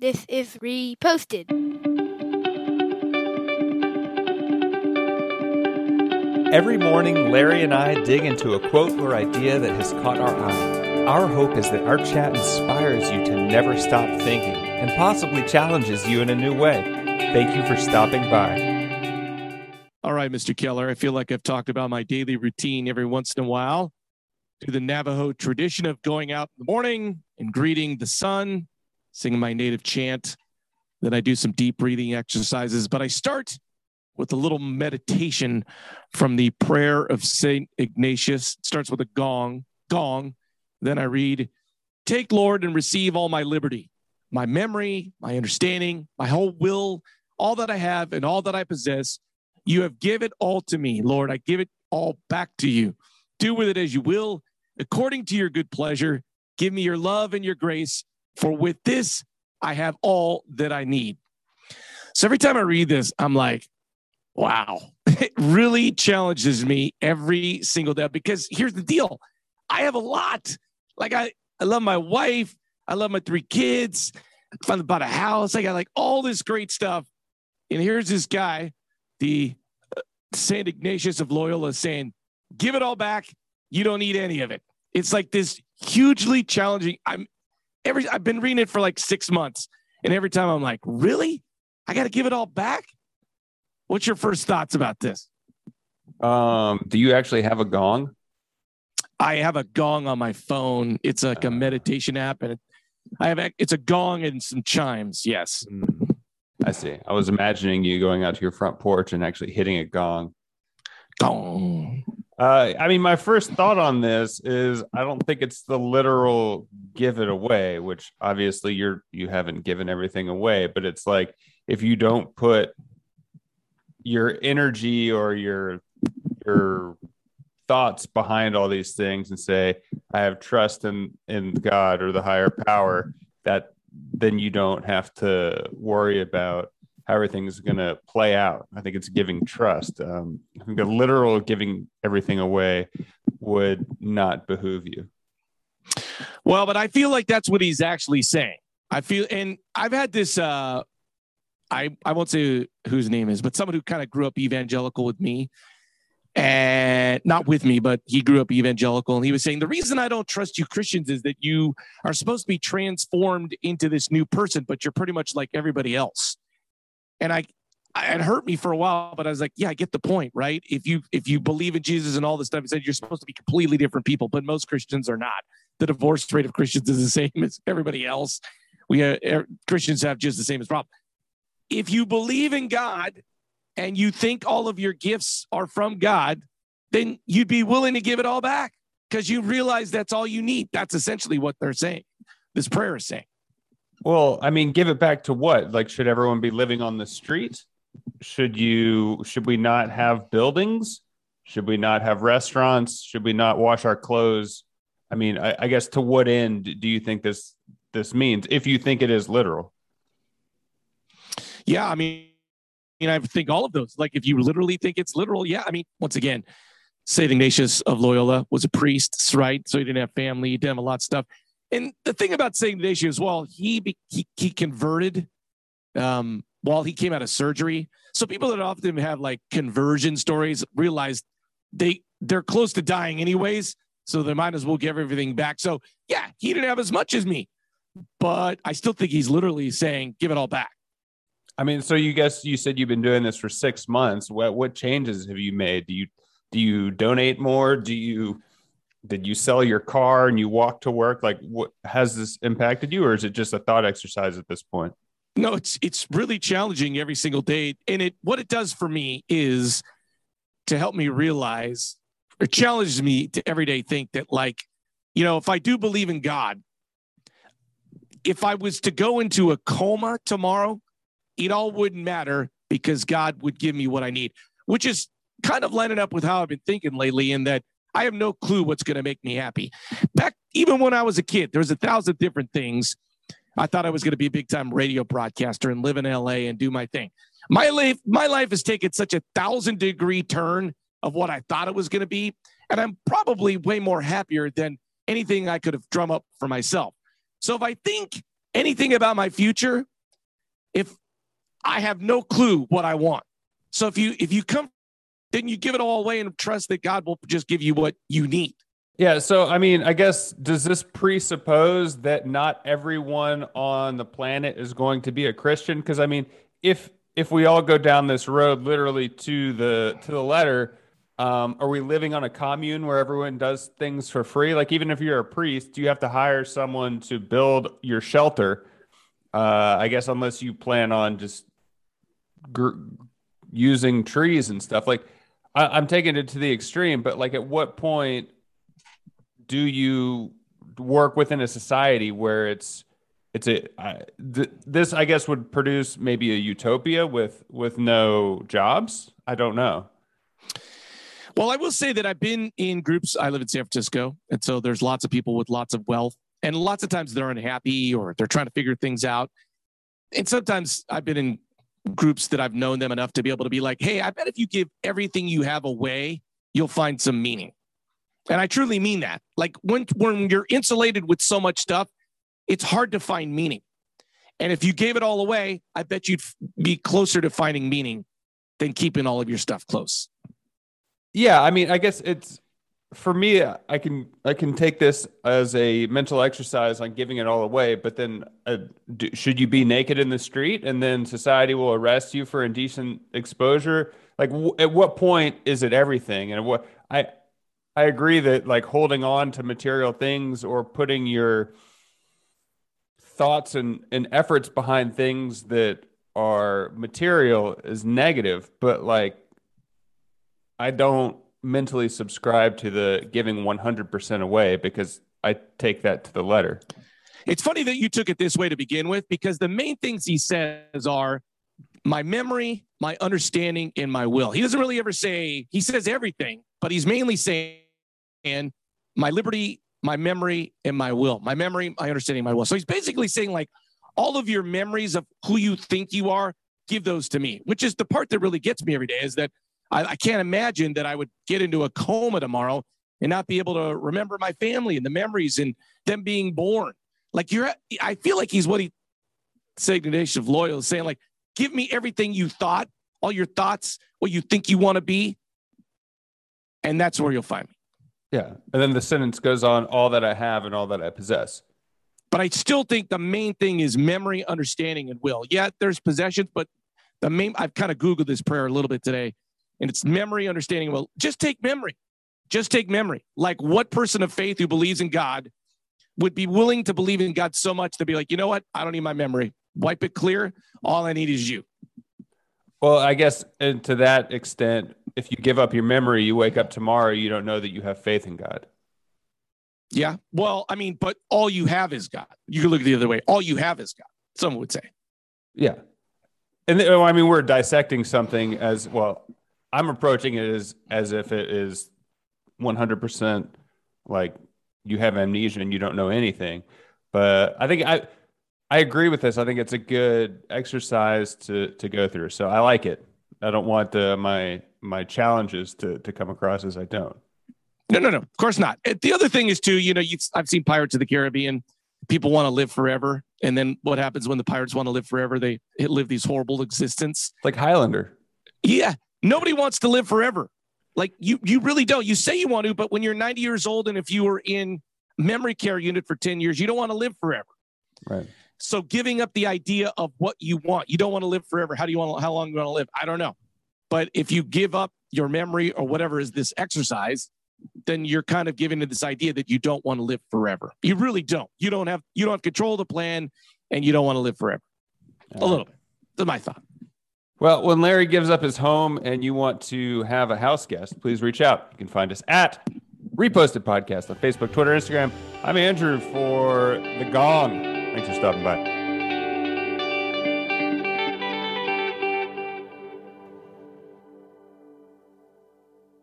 This is reposted. Every morning, Larry and I dig into a quote or idea that has caught our eye. Our hope is that our chat inspires you to never stop thinking and possibly challenges you in a new way. Thank you for stopping by. All right, Mr. Keller, I feel like I've talked about my daily routine every once in a while. To the Navajo tradition of going out in the morning and greeting the sun, singing my native chant. Then I do some deep breathing exercises, but I start with a little meditation from the prayer of Saint Ignatius. It starts with a gong, gong. Then I read, Take, Lord, and receive all my liberty, my memory, my understanding, my whole will, all that I have and all that I possess. You have given all to me, Lord. I give it all back to you. Do with it as you will, according to your good pleasure. Give me your love and your grace, for with this I have all that I need. So every time I read this, I'm like, wow, it really challenges me every single day because here's the deal I have a lot. Like, I, I love my wife, I love my three kids, I bought a house, I got like all this great stuff. And here's this guy, the uh, Saint Ignatius of Loyola, saying, give it all back. You don't need any of it. It's like this hugely challenging. I'm every I've been reading it for like six months, and every time I'm like, really? I got to give it all back? What's your first thoughts about this? Um, do you actually have a gong? I have a gong on my phone. It's like a meditation app, and it, I have a, it's a gong and some chimes. Yes. Mm, I see. I was imagining you going out to your front porch and actually hitting a gong. Gong. Uh, I mean, my first thought on this is I don't think it's the literal give it away, which obviously you're you haven't given everything away, but it's like if you don't put your energy or your your thoughts behind all these things and say I have trust in in God or the higher power, that then you don't have to worry about how everything's going to play out. I think it's giving trust. Um, I think a literal giving everything away would not behoove you. Well, but I feel like that's what he's actually saying. I feel, and I've had this. Uh, I I won't say whose name is, but someone who kind of grew up evangelical with me, and not with me, but he grew up evangelical, and he was saying the reason I don't trust you Christians is that you are supposed to be transformed into this new person, but you're pretty much like everybody else and I it hurt me for a while, but I was like, yeah, I get the point, right? If you if you believe in Jesus and all this stuff, he said you're supposed to be completely different people, but most Christians are not. The divorce rate of Christians is the same as everybody else. We uh, er, Christians have just the same as problem. If you believe in God and you think all of your gifts are from God, then you'd be willing to give it all back because you realize that's all you need. That's essentially what they're saying. This prayer is saying. Well, I mean, give it back to what? Like, should everyone be living on the street? Should you? Should we not have buildings? Should we not have restaurants? Should we not wash our clothes? I mean, I, I guess to what end do you think this this means? If you think it is literal. Yeah, I mean, I mean, I think all of those. Like, if you literally think it's literal, yeah. I mean, once again, Saint Ignatius of Loyola was a priest, right? So he didn't have family, he didn't have a lot of stuff. And the thing about Saint Ignatius, well, he he, he converted um, while he came out of surgery. So people that often have like conversion stories realize they they're close to dying anyways, so they might as well give everything back. So yeah, he didn't have as much as me, but I still think he's literally saying, "Give it all back." I mean, so you guess you said you've been doing this for six months. What what changes have you made? Do you do you donate more? Do you did you sell your car and you walk to work? Like what has this impacted you or is it just a thought exercise at this point? No it's it's really challenging every single day. And it what it does for me is to help me realize it challenges me to every day think that like you know if i do believe in god if i was to go into a coma tomorrow it all wouldn't matter because god would give me what i need which is kind of lining up with how i've been thinking lately in that I have no clue what's going to make me happy. Back even when I was a kid, there was a thousand different things. I thought I was going to be a big time radio broadcaster and live in LA and do my thing. My life, my life has taken such a thousand degree turn of what I thought it was going to be, and I'm probably way more happier than anything I could have drum up for myself. So if I think anything about my future, if I have no clue what I want. So if you if you come, then you give it all away and trust that God will just give you what you need. Yeah. So, I mean, I guess, does this presuppose that not everyone on the planet is going to be a Christian? Because, I mean, if if we all go down this road literally to the to the letter, um, are we living on a commune where everyone does things for free? Like, even if you're a priest, you have to hire someone to build your shelter. Uh, I guess unless you plan on just gr- using trees and stuff. Like, I, I'm taking it to the extreme, but like, at what point? do you work within a society where it's it's a uh, th- this I guess would produce maybe a utopia with with no jobs. I don't know. Well, I will say that I've been in groups. I live in San Francisco, and so there's lots of people with lots of wealth, and lots of times they're unhappy or they're trying to figure things out. And sometimes I've been in groups that I've known them enough to be able to be like, "Hey, I bet if you give everything you have away, you'll find some meaning." And I truly mean that. Like when when you're insulated with so much stuff, it's hard to find meaning. And if you gave it all away, I bet you'd be closer to finding meaning than keeping all of your stuff close. Yeah, I mean, I guess it's for me I can I can take this as a mental exercise on giving it all away, but then uh, do, should you be naked in the street and then society will arrest you for indecent exposure? Like w- at what point is it everything? And what I I agree that like holding on to material things or putting your thoughts and, and efforts behind things that are material is negative, but like I don't mentally subscribe to the giving 100% away because I take that to the letter. It's funny that you took it this way to begin with because the main things he says are my memory, my understanding, and my will. He doesn't really ever say, he says everything, but he's mainly saying and my liberty, my memory, and my will. My memory, my understanding, my will. So he's basically saying, like, all of your memories of who you think you are, give those to me, which is the part that really gets me every day is that I, I can't imagine that I would get into a coma tomorrow and not be able to remember my family and the memories and them being born. Like you're, I feel like he's what he, St. Ignatius of Loyola is saying, like, give me everything you thought, all your thoughts, what you think you want to be. And that's where you'll find me. Yeah. And then the sentence goes on all that I have and all that I possess. But I still think the main thing is memory, understanding, and will. Yeah, there's possessions, but the main, I've kind of Googled this prayer a little bit today, and it's memory, understanding, will. Just take memory. Just take memory. Like what person of faith who believes in God would be willing to believe in God so much to be like, you know what? I don't need my memory. Wipe it clear. All I need is you. Well, I guess and to that extent, if you give up your memory, you wake up tomorrow, you don't know that you have faith in God. Yeah. Well, I mean, but all you have is God. You can look the other way. All you have is God. Some would say. Yeah. And I mean, we're dissecting something as well. I'm approaching it as as if it is 100% like you have amnesia and you don't know anything. But I think I I agree with this. I think it's a good exercise to to go through. So I like it. I don't want my my challenges to to come across as I don't. No, no, no. Of course not. The other thing is too. You know, I've seen Pirates of the Caribbean. People want to live forever, and then what happens when the pirates want to live forever? They live these horrible existence. Like Highlander. Yeah, nobody wants to live forever. Like you, you really don't. You say you want to, but when you're 90 years old and if you were in memory care unit for 10 years, you don't want to live forever. Right. So giving up the idea of what you want, you don't want to live forever. How do you want? How long you want to live? I don't know. But if you give up your memory or whatever is this exercise, then you're kind of giving to this idea that you don't want to live forever. You really don't. You don't have you don't have control of the plan, and you don't want to live forever. A little bit. That's my thought. Well, when Larry gives up his home and you want to have a house guest, please reach out. You can find us at Reposted Podcast on Facebook, Twitter, Instagram. I'm Andrew for The Gong. Thanks for stopping by.